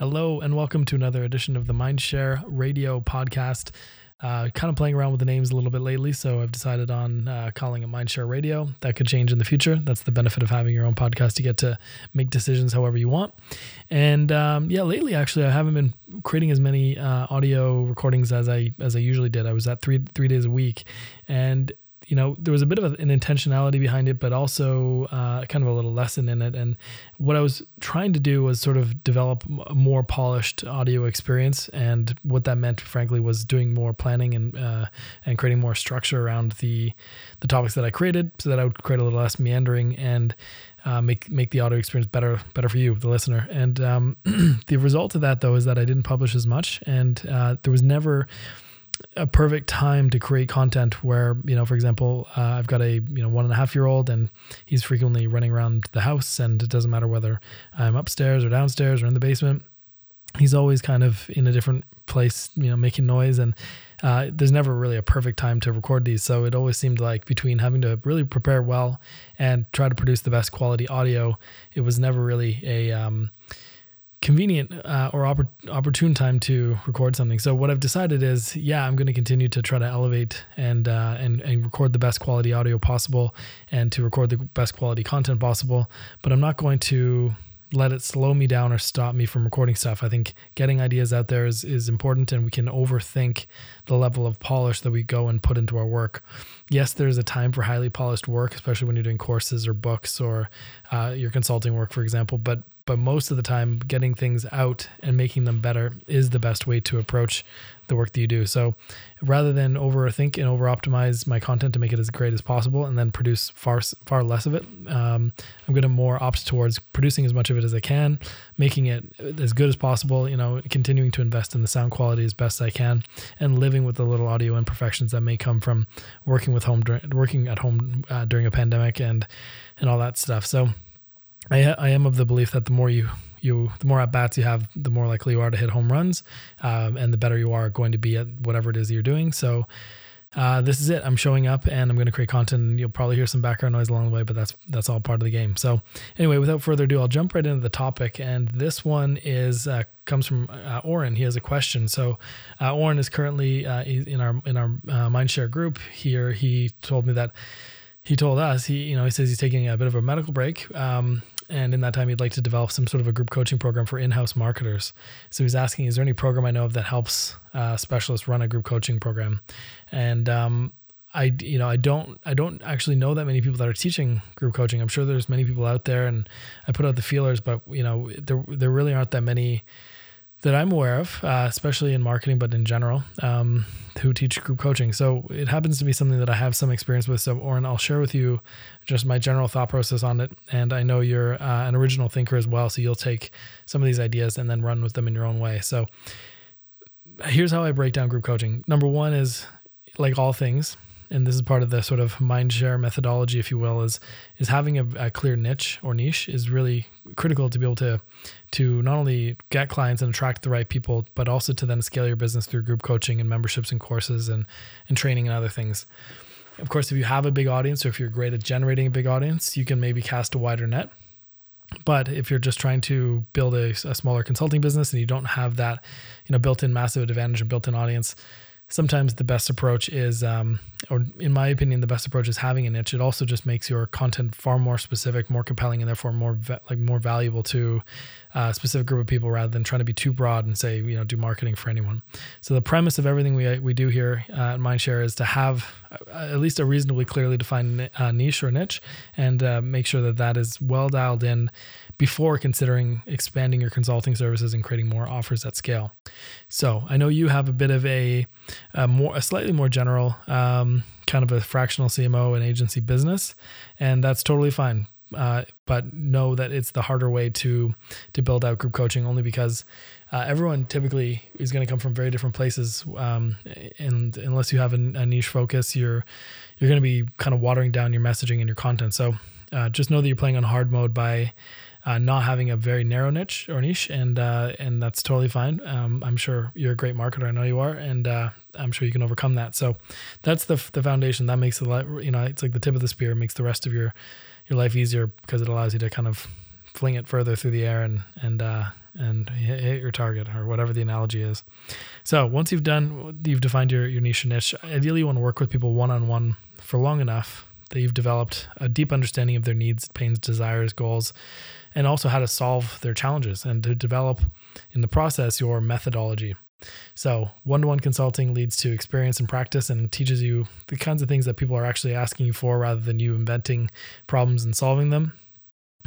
Hello, and welcome to another edition of the Mindshare Radio Podcast. Uh, kind of playing around with the names a little bit lately, so I've decided on uh, calling it Mindshare Radio. That could change in the future. That's the benefit of having your own podcast. You get to make decisions however you want. And um, yeah, lately actually, I haven't been creating as many uh, audio recordings as I as I usually did. I was at three three days a week, and you know, there was a bit of an intentionality behind it, but also uh, kind of a little lesson in it. And what I was trying to do was sort of develop a more polished audio experience. And what that meant, frankly, was doing more planning and uh, and creating more structure around the the topics that I created, so that I would create a little less meandering and uh, make make the audio experience better better for you, the listener. And um, the result of that, though, is that I didn't publish as much, and uh, there was never a perfect time to create content where you know for example uh, i've got a you know one and a half year old and he's frequently running around the house and it doesn't matter whether i'm upstairs or downstairs or in the basement. He's always kind of in a different place you know making noise and uh, there's never really a perfect time to record these. So it always seemed like between having to really prepare well and try to produce the best quality audio it was never really a um, convenient uh, or oppor- opportune time to record something. So what I've decided is, yeah, I'm going to continue to try to elevate and uh, and and record the best quality audio possible, and to record the best quality content possible. But I'm not going to let it slow me down or stop me from recording stuff. I think getting ideas out there is is important, and we can overthink the level of polish that we go and put into our work. Yes, there's a time for highly polished work, especially when you're doing courses or books or uh, your consulting work, for example. But but most of the time getting things out and making them better is the best way to approach the work that you do. So rather than overthink and over optimize my content to make it as great as possible and then produce far far less of it um, i'm going to more opt towards producing as much of it as i can making it as good as possible you know continuing to invest in the sound quality as best i can and living with the little audio imperfections that may come from working with home working at home uh, during a pandemic and and all that stuff. So I, I am of the belief that the more you you the more at bats you have, the more likely you are to hit home runs, um, and the better you are going to be at whatever it is you're doing. So. Uh, this is it. I'm showing up and I'm going to create content. You'll probably hear some background noise along the way, but that's that's all part of the game. So, anyway, without further ado, I'll jump right into the topic. And this one is uh, comes from uh, Oren. He has a question. So, uh, Oren is currently uh, in our in our uh, Mindshare group here. He told me that he told us he you know he says he's taking a bit of a medical break um, and in that time he'd like to develop some sort of a group coaching program for in-house marketers. So he's asking is there any program i know of that helps uh, specialists run a group coaching program? And um, i you know i don't i don't actually know that many people that are teaching group coaching. I'm sure there's many people out there and i put out the feelers but you know there there really aren't that many that I'm aware of, uh, especially in marketing, but in general, um, who teach group coaching. So it happens to be something that I have some experience with. So, Oren, I'll share with you just my general thought process on it. And I know you're uh, an original thinker as well. So you'll take some of these ideas and then run with them in your own way. So here's how I break down group coaching. Number one is like all things, and this is part of the sort of mind share methodology, if you will, is is having a, a, clear niche or niche is really critical to be able to to not only get clients and attract the right people, but also to then scale your business through group coaching and memberships and courses and and training and other things. Of course, if you have a big audience or if you're great at generating a big audience, you can maybe cast a wider net. But if you're just trying to build a, a smaller consulting business and you don't have that, you know, built-in massive advantage and built-in audience, sometimes the best approach is, um, or in my opinion, the best approach is having a niche. It also just makes your content far more specific, more compelling, and therefore more va- like more valuable to a specific group of people rather than trying to be too broad and say you know do marketing for anyone. So the premise of everything we we do here uh, at Mindshare is to have uh, at least a reasonably clearly defined uh, niche or niche, and uh, make sure that that is well dialed in before considering expanding your consulting services and creating more offers at scale. So I know you have a bit of a, a more a slightly more general um, kind of a fractional CMO and agency business, and that's totally fine. Uh, but know that it's the harder way to to build out group coaching only because uh, everyone typically is going to come from very different places um, and unless you have a, a, niche focus you're you're going to be kind of watering down your messaging and your content so uh, just know that you're playing on hard mode by uh, not having a very narrow niche or niche, and uh, and that's totally fine. Um, I'm sure you're a great marketer. I know you are, and uh, I'm sure you can overcome that. So that's the the foundation that makes the you know it's like the tip of the spear. Makes the rest of your your life easier because it allows you to kind of fling it further through the air and and uh, and hit, your target or whatever the analogy is. So once you've done, you've defined your, your niche niche, ideally you want to work with people one-on-one for long enough that you've developed a deep understanding of their needs, pains, desires, goals, and also how to solve their challenges and to develop in the process your methodology. So, one to one consulting leads to experience and practice and teaches you the kinds of things that people are actually asking you for rather than you inventing problems and solving them.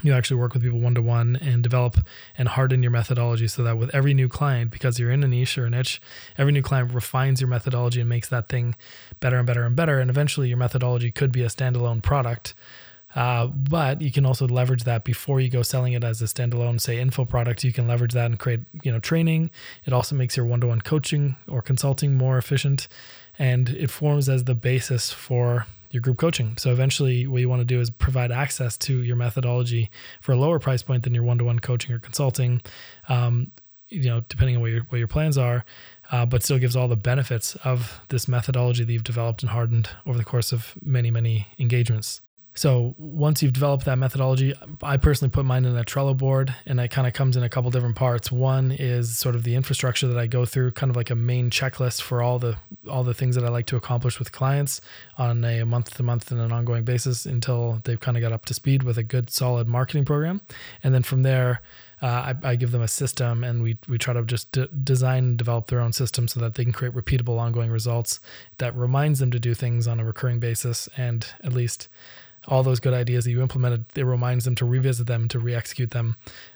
You actually work with people one to one and develop and harden your methodology so that with every new client, because you're in a niche or a niche, every new client refines your methodology and makes that thing better and better and better. And eventually, your methodology could be a standalone product uh, but you can also leverage that before you go selling it as a standalone, say, info product. You can leverage that and create, you know, training. It also makes your one-to-one coaching or consulting more efficient, and it forms as the basis for your group coaching. So eventually, what you want to do is provide access to your methodology for a lower price point than your one-to-one coaching or consulting. Um, you know, depending on what your what your plans are, uh, but still gives all the benefits of this methodology that you've developed and hardened over the course of many many engagements. So once you've developed that methodology, I personally put mine in a Trello board and it kind of comes in a couple different parts. One is sort of the infrastructure that I go through, kind of like a main checklist for all the all the things that I like to accomplish with clients on a month to month and an ongoing basis until they've kind of got up to speed with a good solid marketing program. And then from there, uh, I, I, give them a system and we, we try to just d- design and develop their own system so that they can create repeatable ongoing results that reminds them to do things on a recurring basis and at least all those good ideas that you implemented, it reminds them to revisit them, to re-execute them,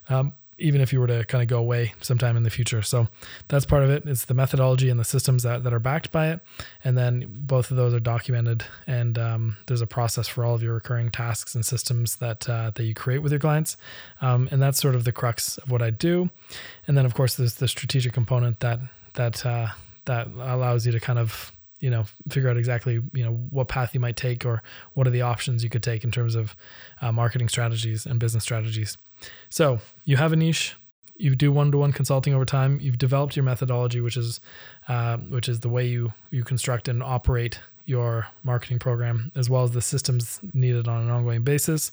um, even if you were to kind of go away sometime in the future. So that's part of it. It's the methodology and the systems that, that are backed by it. And then both of those are documented and um, there's a process for all of your recurring tasks and systems that, uh, that you create with your clients. Um, and that's sort of the crux of what I do. And then of course there's the strategic component that, that, uh, that allows you to kind of you know figure out exactly you know what path you might take or what are the options you could take in terms of uh, marketing strategies and business strategies. So you have a niche you do one-to-one consulting over time you've developed your methodology which is uh, which is the way you you construct and operate your marketing program as well as the systems needed on an ongoing basis.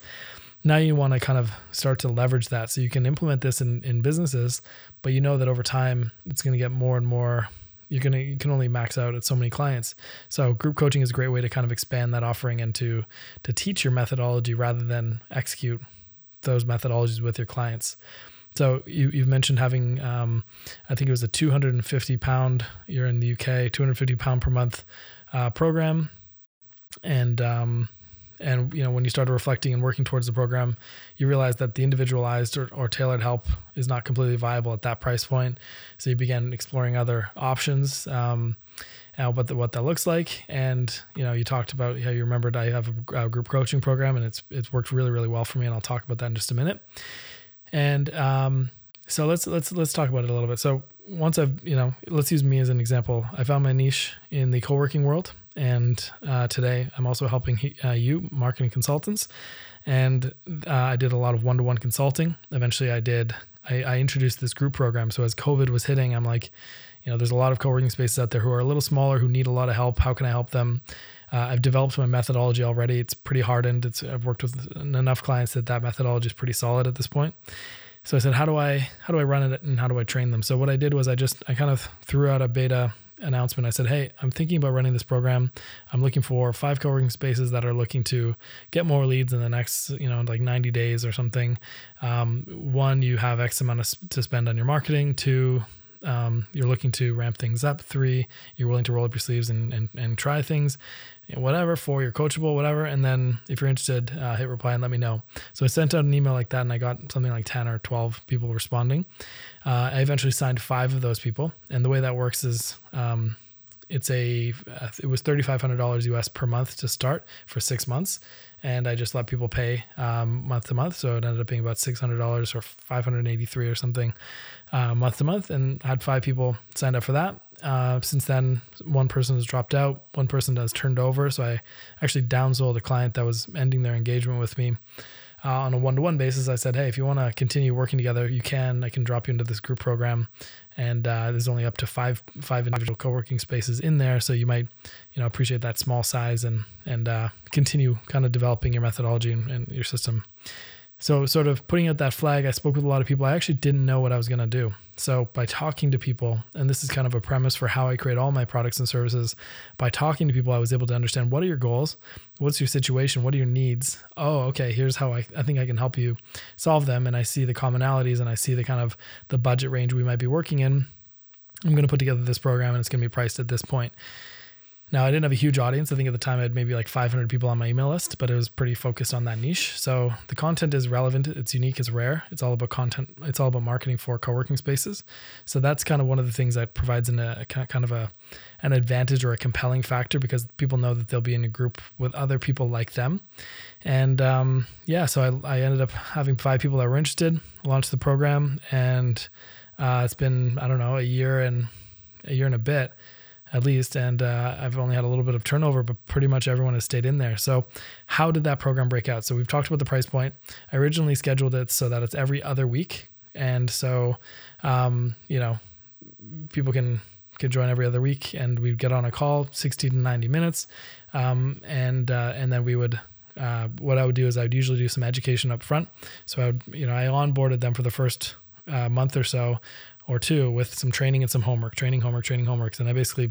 Now you want to kind of start to leverage that so you can implement this in, in businesses but you know that over time it's going to get more and more you're gonna you can only max out at so many clients. So group coaching is a great way to kind of expand that offering and to to teach your methodology rather than execute those methodologies with your clients. So you, you've mentioned having, um, I think it was a 250 pound. You're in the UK, 250 pound per month uh, program, and um, and you know when you started reflecting and working towards the program you realized that the individualized or, or, tailored help is not completely viable at that price point. So you began exploring other options um, and what the, what that looks like. And you know you talked about how you remembered i have a, a, group coaching program and it's it's worked really really well for me and i'll talk about that in just a minute. And um, so let's let's let's talk about it a little bit. So once i've you know let's use me as an example. I found my niche in the co-working world and uh, today I'm also helping he, uh, you, marketing consultants. And uh, I did a lot of one to one consulting. Eventually, I did, I, I, introduced this group program. So as COVID was hitting, I'm like, you know, there's a lot of co working spaces out there who are a little smaller, who need a lot of help. How can I help them? Uh, I've developed my methodology already. It's pretty hardened. It's I've worked with enough clients that that methodology is pretty solid at this point. So I said, how do I how do I run it and how do I train them? So what I did was I just I kind of threw out a beta announcement, I said, Hey, I'm thinking about running this program. I'm looking for five co working spaces that are looking to get more leads in the next, you know, like 90 days or something. Um, one, you have X amount of, to spend on your marketing. Two, um, you're looking to ramp things up. Three, you're willing to roll up your sleeves and, and, and try things whatever for you're coachable whatever. And then if you're interested uh, hit reply and let me know. So i sent out an email like that and i got something like 10 or 12 people responding. Uh, i eventually signed five of those people. And the way that works is um, it's a uh, it was $3500 us per month to start for six months. And i just let people pay um, month to month. So it ended up being about $600 or 583 or something uh, month to month and had five people signed up for that uh, since then, one person has dropped out, one person has turned over. So I actually downsold a client that was ending their engagement with me uh, on a one to one basis. I said, Hey, if you want to continue working together, you can. I can drop you into this group program. And uh, there's only up to five five individual co working spaces in there. So you might you know appreciate that small size and, and uh, continue kind of developing your methodology and, and your system. So, sort of putting out that flag, I spoke with a lot of people. I actually didn't know what I was going to do. So, by talking to people, and this is kind of a premise for how I create all my products and services, by talking to people, I was able to understand what are your goals? What's your situation? What are your needs? Oh, okay, here's how I, I think I can help you solve them. And I see the commonalities and I see the kind of the budget range we might be working in. I'm going to put together this program and it's going to be priced at this point. Now, I didn't have a huge audience. I think at the time I had maybe like 500 people on my email list, but it was pretty focused on that niche. So the content is relevant, it's unique, it's rare. It's all about content, it's all about marketing for co working spaces. So that's kind of one of the things that provides an, a kind of a, an advantage or a compelling factor because people know that they'll be in a group with other people like them. And um, yeah, so I, I ended up having five people that were interested, launched the program, and uh, it's been, I don't know, a year and a year and a bit at least. And uh, I've only had a little bit of turnover, but pretty much everyone has stayed in there. So, how did that program break out? So, we've talked about the price point. I originally scheduled it so that it's every other week. And so, um, you know, people can can join every other week and we'd get on a call 60 to 90 minutes um, and uh, and then we would uh, what I would do is I would usually do some education up front so I would you know I onboarded them for the first uh, month or so or two with some training and some homework, training, homework, training, homeworks. And I basically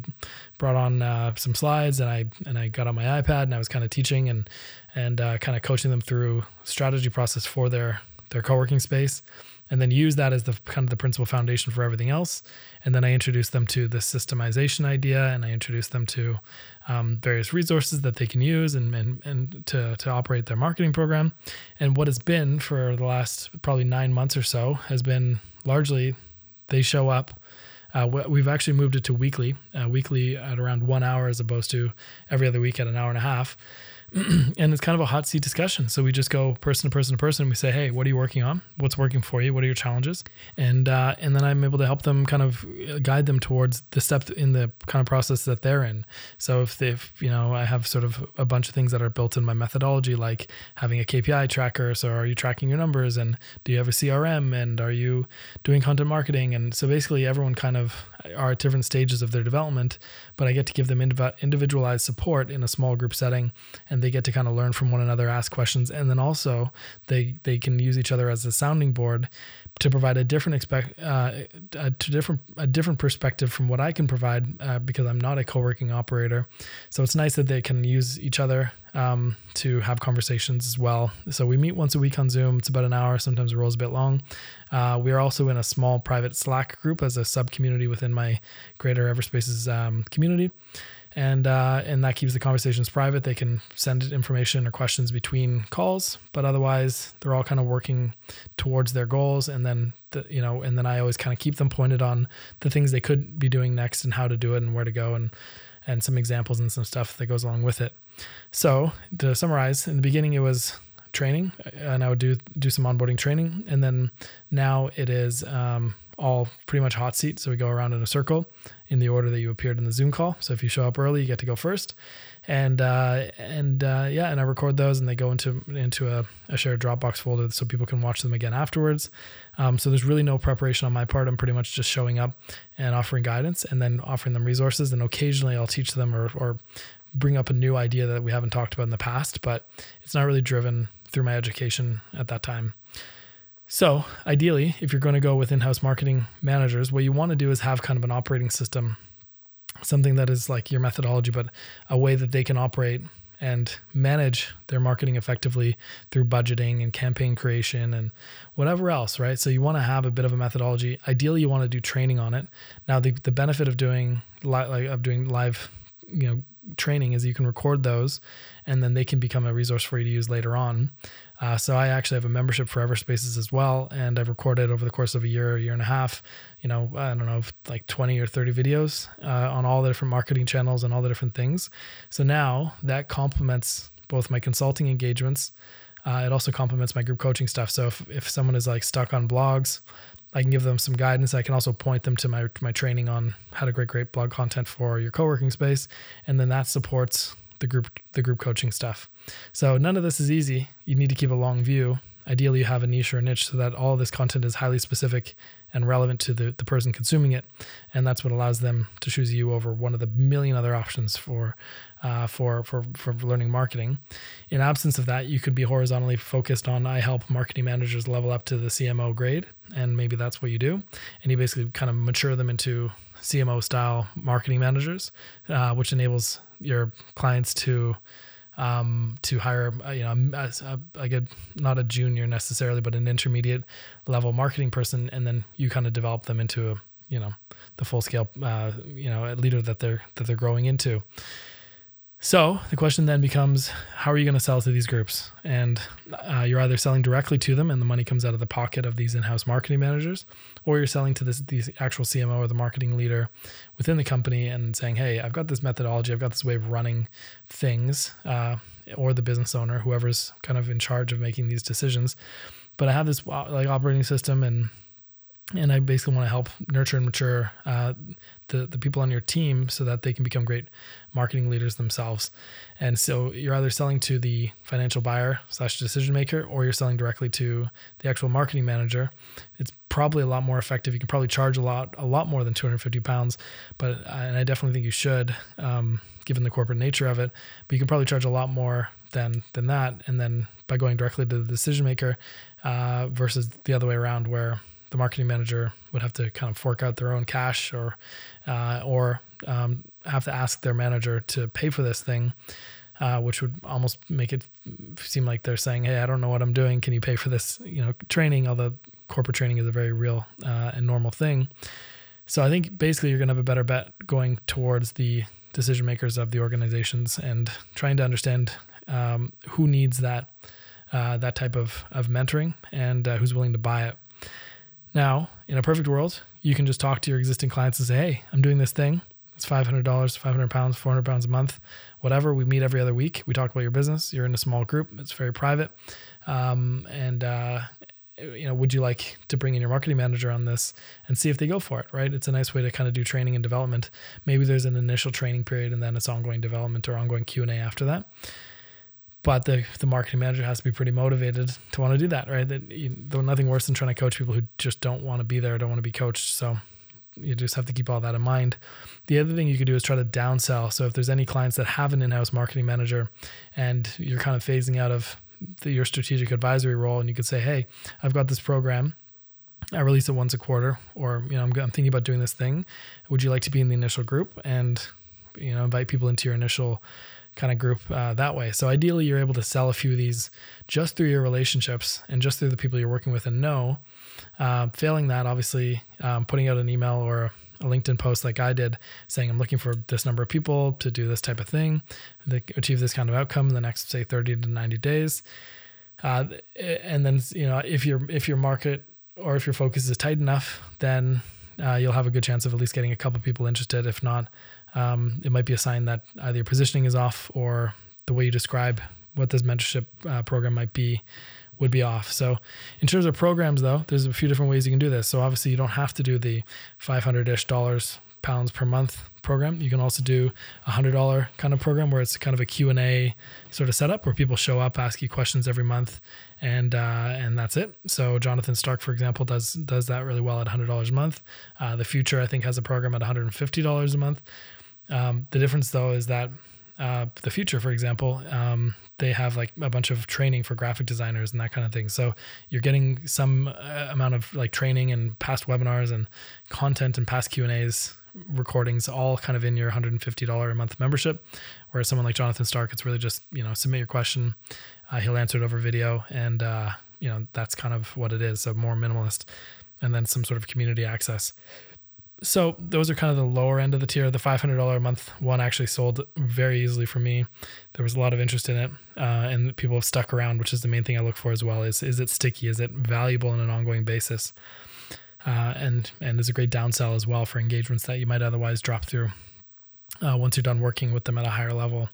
brought on uh, some slides and I and I got on my iPad and I was kind of teaching and and uh, kind of coaching them through strategy process for their their co-working space and then use that as the kind of the principal foundation for everything else. And then I introduce them to the systemization idea and I introduce them to um, various resources that they can use and, and, and to, to operate their marketing program. And what has been for the last probably nine months or so has been largely they show up. Uh, we've actually moved it to weekly, uh, weekly at around one hour as opposed to every other week at an hour and a half. and it's kind of a hot seat discussion. So we just go person to person to person. we say, "Hey, what are you working on? What's working for you? What are your challenges?" And uh, and then I'm able to help them kind of guide them towards the step in the kind of process that they're in. So if they, you know, I have sort of a bunch of things that are built in my methodology, like having a KPI tracker. So are you tracking your numbers? And do you have a CRM? And are you doing content marketing? And so basically, everyone kind of are at different stages of their development, but I get to give them individualized support in a small group setting, and they get to kind of learn from one another, ask questions, and then also they they can use each other as a sounding board to provide a different expect uh, a, different a different perspective from what I can provide uh, because I'm not a co-working operator. So it's nice that they can use each other um, to have conversations as well. So we meet once a week on Zoom. It's about an hour. Sometimes it rolls a bit long. Uh, we are also in a small private Slack group as a sub community within my Greater Everspaces um, community and uh, and that keeps the conversations private. They can send information or questions between calls, but otherwise they're all kind of working towards their goals. And then the, you know, and then I always kind of keep them pointed on the things they could be doing next and how to do it and where to go and and some examples and some stuff that goes along with it. So to summarize, in the beginning it was training, and I would do do some onboarding training, and then now it is. Um, all pretty much hot seat. So we go around in a circle in the order that you appeared in the Zoom call. So if you show up early, you get to go first. And uh, and uh, yeah, and I record those, and they go into into a, a, shared Dropbox folder so people can watch them again afterwards. Um, so there's really no preparation on my part. I'm pretty much just showing up and offering guidance, and then offering them resources. And occasionally, I'll teach them or or bring up a new idea that we haven't talked about in the past, but it's not really driven through my education at that time. So, ideally, if you're going to go with in house marketing managers, what you want to do is have kind of an operating system, something that is like your methodology, but a way that they can operate and manage their marketing effectively through budgeting and campaign creation and whatever else, right? So you want to have a bit of a methodology. Ideally, you want to do training on it. Now, the, the benefit of doing li- like of doing live, you know, training is you can record those, and then they can become a resource for you to use later on. Uh, so I actually have a membership for Everspaces as well, and I've recorded over the course of a year, a year and a half. You know, I don't know, like twenty or thirty videos uh, on all the different marketing channels and all the different things. So now that complements both my consulting engagements. Uh, it also complements my group coaching stuff. So if, if someone is like stuck on blogs, I can give them some guidance. I can also point them to my my training on how to create great blog content for your co-working space, and then that supports the group the group coaching stuff. So none of this is easy. You need to keep a long view. ideally you have a niche or a niche so that all this content is highly specific and relevant to the, the person consuming it. And that's what allows them to choose you over one of the million other options for, uh, for, for, for learning marketing. In absence of that, you could be horizontally focused on, I help marketing managers level up to the CMO grade. And maybe that's what you do. And you basically kind of mature them into CMO style marketing managers, uh, which enables your clients to um, to hire, uh, you know, a, a, a not a junior necessarily, but an intermediate level marketing person, and then you kind of develop them into a, you know, the full scale, uh, you know, leader that they're that they're growing into. So the question then becomes, how are you going to sell to these groups? And uh, you're either selling directly to them, and the money comes out of the pocket of these in-house marketing managers, or you're selling to this the actual CMO or the marketing leader within the company and saying, "Hey, I've got this methodology, I've got this way of running things," uh, or the business owner, whoever's kind of in charge of making these decisions. But I have this uh, like operating system and and I basically want to help nurture and mature uh, the the people on your team so that they can become great marketing leaders themselves. And so you're either selling to the financial buyer slash decision maker, or you're selling directly to the actual marketing manager. It's probably a lot more effective. You can probably charge a lot a lot more than 250 pounds, but and I definitely think you should, um, given the corporate nature of it. But you can probably charge a lot more than than that, and then by going directly to the decision maker uh, versus the other way around, where the marketing manager would have to kind of fork out their own cash or uh, or um, have to ask their manager to pay for this thing, uh, which would almost make it seem like they're saying, "Hey, I don't know what I'm doing. Can you pay for this?" You know, training. Although corporate training is a very real uh, and normal thing. So I think basically you're going to have a better bet going towards the decision makers of the organizations and trying to understand um, who needs that uh, that type of of mentoring and uh, who's willing to buy it. Now, in a perfect world, you can just talk to your existing clients and say, hey, I'm doing this thing. It's $500, 500 pounds, 400 pounds a month, whatever. We meet every other week. We talk about your business. You're in a small group. It's very private. Um, and, uh, you know, would you like to bring in your marketing manager on this and see if they go for it, right? It's a nice way to kind of do training and development. Maybe there's an initial training period and then it's ongoing development or ongoing Q&A after that but the the marketing manager has to be pretty motivated to want to do that, right? That you, nothing worse than trying to coach people who just don't want to be there, don't want to be coached. So you just have to keep all that in mind. The other thing you could do is try to downsell. So if there's any clients that have an in-house marketing manager, and you're kind of phasing out of the, your strategic advisory role, and you could say, "Hey, I've got this program." I release it once a quarter, or you know, I'm, I'm thinking about doing this thing. Would you like to be in the initial group and you know invite people into your initial kind of group uh, that way. So ideally, you're able to sell a few of these just through your relationships and just through the people you're working with and know. Uh, failing that, obviously, um, putting out an email or a LinkedIn post like I did, saying I'm looking for this number of people to do this type of thing, achieve this kind of outcome in the next say 30 to 90 days. Uh, and then you know if your if your market or if your focus is tight enough, then uh, you'll have a good chance of at least getting a couple people interested. If not, um, it might be a sign that either your positioning is off or the way you describe what this mentorship uh, program might be would be off. So, in terms of programs, though, there's a few different ways you can do this. So, obviously, you don't have to do the 500 ish dollars pounds per month program. You can also do a hundred dollar kind of program where it's kind of a Q and A sort of setup where people show up, ask you questions every month, and uh, and that's it. So Jonathan Stark, for example, does does that really well at hundred dollars a month. Uh, the Futur I think, has a program at one hundred and fifty dollars a month. Um, the difference though is that uh, the Futur, for example, um, they have like a bunch of training for graphic designers and that kind of thing. So you're getting some uh, amount of like training and past webinars and content and past Q and A's recordings all kind of in your $150 a month membership. Whereas someone like Jonathan Stark, it's really just you know submit your question, uh, he'll answer it over video, and uh, you know that's kind of what it is. So more minimalist, and then some sort of community access so those are kind of the lower end of the tier. The $500 a month one actually sold very easily for me. There was a lot of interest in it, uh, and people have stuck around, which is the main thing I look for as well. Is is it sticky? Is it valuable on an ongoing basis? Uh, and and is a great downsell as well for engagements that you might otherwise drop through uh, once you're done working with them at a higher level.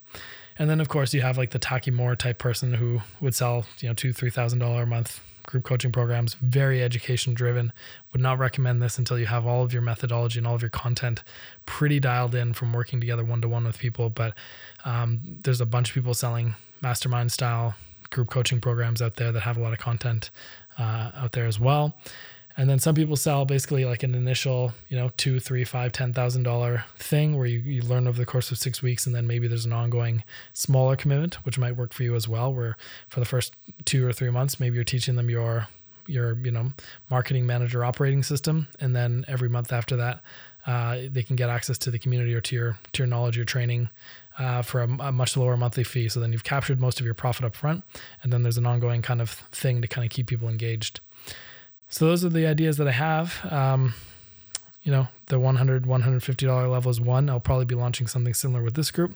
And then of course you have like the Taki Moore type person who would sell you know two three thousand dollar a month group coaching programs, very education driven. Would not recommend this until you have all of your methodology and all of your content pretty dialed in from working together one to one with people. But um, there's a bunch of people selling mastermind style group coaching programs out there that have a lot of content uh, out there as well. And then some people sell basically like an initial, you know, two, three, five, ten thousand dollar thing where you, you learn over the course of six weeks, and then maybe there's an ongoing smaller commitment, which might work for you as well. Where for the first two or three months, maybe you're teaching them your your you know marketing manager operating system, and then every month after that, uh, they can get access to the community or to your to your knowledge, your training, uh, for a, a, much lower monthly fee. So then you've captured most of your profit up front, and then there's an ongoing kind of thing to kind of keep people engaged. So those are the ideas that I have. Um, you know, the 100 $150 level is one. I'll probably be launching something similar with this group.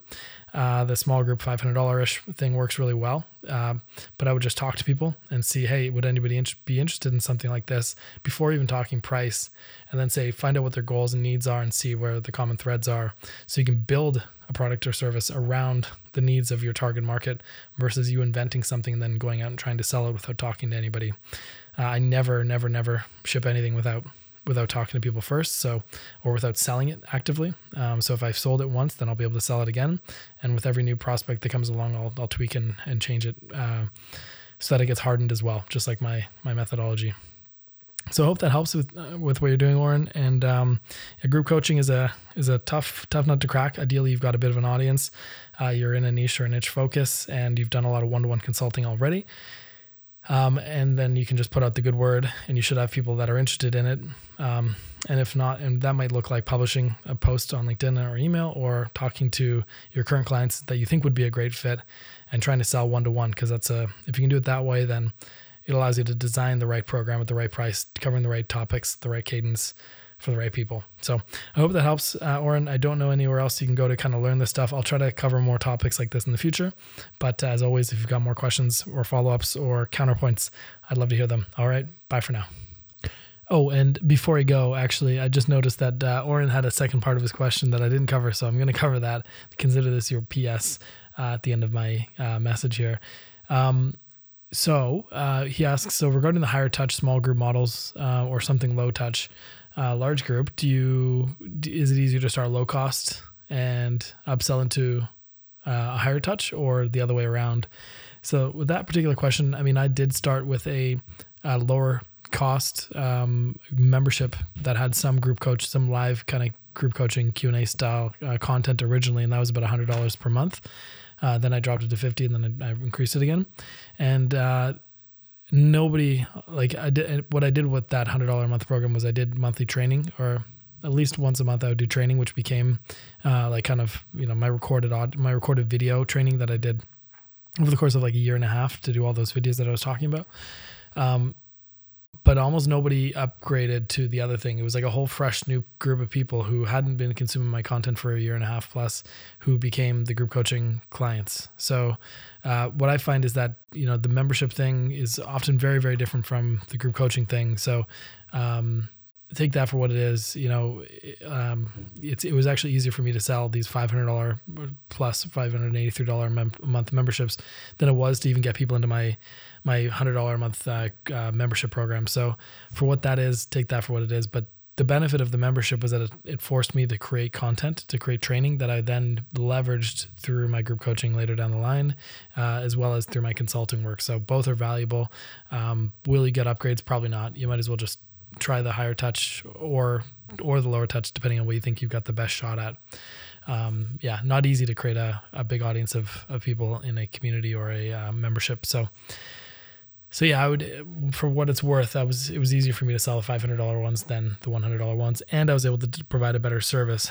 Uh, the small group $500 ish thing works really well. Uh, but I would just talk to people and see, hey, would anybody in- be interested in something like this before even talking price? And then say, find out what their goals and needs are and see where the common threads are. So you can build a product or service around the needs of your target market versus you inventing something and then going out and trying to sell it without talking to anybody. Uh, I never, never, never ship anything without without talking to people first. So, or without selling it actively. Um, so if I've sold it once, then I'll be able to sell it again. And with every new prospect that comes along, I'll, I'll tweak and, and change it uh, so that it gets hardened as well, just like my my methodology. So I hope that helps with uh, with what you're doing, Oren. And um, yeah, group coaching is a is a tough tough nut to crack. Ideally, you've got a bit of an audience. Uh, you're in a niche or a niche focus, and you've done a lot of one to one consulting already. Um, and then you can just put out the good word, and you should have people that are interested in it. Um, and if not, and that might look like publishing a post on LinkedIn or email, or talking to your current clients that you think would be a great fit, and trying to sell one to one. Because that's a if you can do it that way, then it allows you to design the right program at the right price, covering the right topics, the right cadence, for the right people. So I hope that helps, uh, Oren. I don't know anywhere else you can go to kind of learn this stuff. I'll try to cover more topics like this in the future. But as always, if you've got more questions or follow ups or counterpoints, I'd love to hear them. All right. Bye for now. Oh, and before I go, actually, I just noticed that uh, Oren had a second part of his question that I didn't cover. So I'm going to cover that. Consider this your PS uh, at the end of my uh, message here. Um, so uh, he asks, so regarding the higher touch small group models uh, or something low touch, uh, large group, do you is it easier to start low cost and upsell into uh, a higher touch, or the other way around? So with that particular question, I mean, I did start with a, a lower cost um, membership that had some group coach, some live kind of group coaching Q and A style uh, content originally, and that was about hundred dollars per month. Uh, then I dropped it to fifty, and then I, I increased it again, and uh, nobody like I did what I did with that hundred dollar a month program was I did monthly training or at least once a month I would do training, which became uh, like kind of you know my recorded odd my recorded video training that I did over the course of like a year and a half to do all those videos that I was talking about. Um, but almost nobody upgraded to the other thing. It was like a whole fresh new group of people who hadn't been consuming my content for a year and a half plus, who became the group coaching clients. So, uh, what I find is that you know the membership thing is often very very different from the group coaching thing. So, um, take that for what it is. You know, um, it's it was actually easier for me to sell these five hundred dollar plus five hundred eighty three dollar mem- month memberships than it was to even get people into my my hundred dollar a month uh, uh, membership program. So for what that is, take that for what it is. But the benefit of the membership was that it, it, forced me to create content, to create training that I then leveraged through my group coaching later down the line, uh, as well as through my consulting work. So both are valuable. Um, will you get upgrades? Probably not. You might as well just try the higher touch or or the lower touch, depending on what you think you've got the best shot at. Um, yeah, not easy to create a, a big audience of, of people in a community or a uh, membership. So so yeah, I would, for what it's worth, I was it was easier for me to sell the five hundred dollar ones than the one hundred dollar ones, and I was able to provide a better service.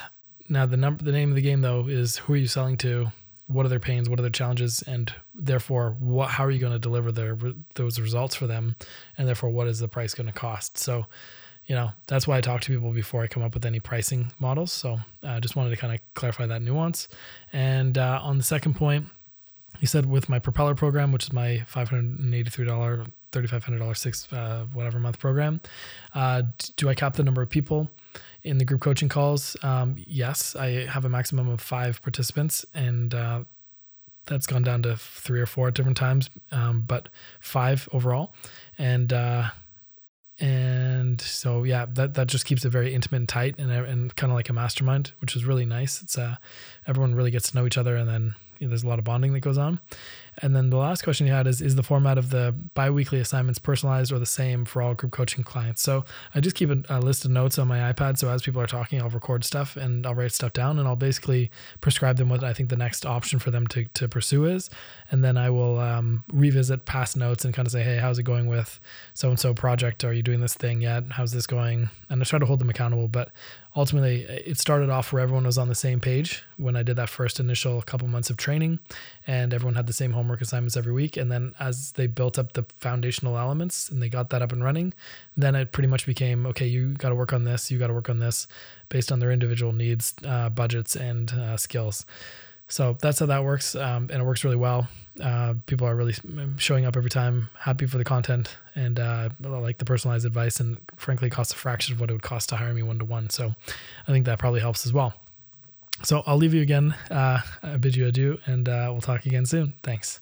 Now the number, the name of the game though is who are you selling to, what are their pains, what are their challenges, and therefore what how are you going to deliver their those results for them, and therefore what is the price going to cost. So, you know that's why I talk to people before I come up with any pricing models. So I uh, just wanted to kind of clarify that nuance. And uh, on the second point he said with my Propeller program, which is my $583, $3,500 six, uh, whatever month program, uh, do I cap the number of people in the group coaching calls? Um, yes, I have a maximum of five participants and, uh, that's gone down to three or four at different times, um, but five overall. And, uh, and so yeah that that just keeps it very intimate and tight and and kind of like a mastermind which is really nice it's uh everyone really gets to know each other and then you know, there's a lot of bonding that goes on. And then the last question you had is Is the format of the bi weekly assignments personalized or the same for all group coaching clients? So I just keep a, a, list of notes on my iPad. So as people are talking, I'll record stuff and I'll write stuff down and I'll basically prescribe them what I think the next option for them to, to pursue is. And then I will um, revisit past notes and kind of say, Hey, how's it going with so and so project? Are you doing this thing yet? How's this going? And I try to hold them accountable. But ultimately it started off where everyone was on the same page when I did that first initial couple months of training and everyone had the same homework assignments every week. And then as they built up the foundational elements and they got that up and running, then it pretty much became, okay, you got to work on this, you got to work on this based on their individual needs, uh, budgets and uh, skills. So that's how that works. Um, and it works really well. Uh, people are really showing up every time, happy for the content, and uh, like the personalized advice. And frankly, costs a fraction of what it would cost to hire me one to one. So I think that probably helps as well. So I'll leave you again. Uh, I bid you adieu, and uh, we'll talk again soon. Thanks.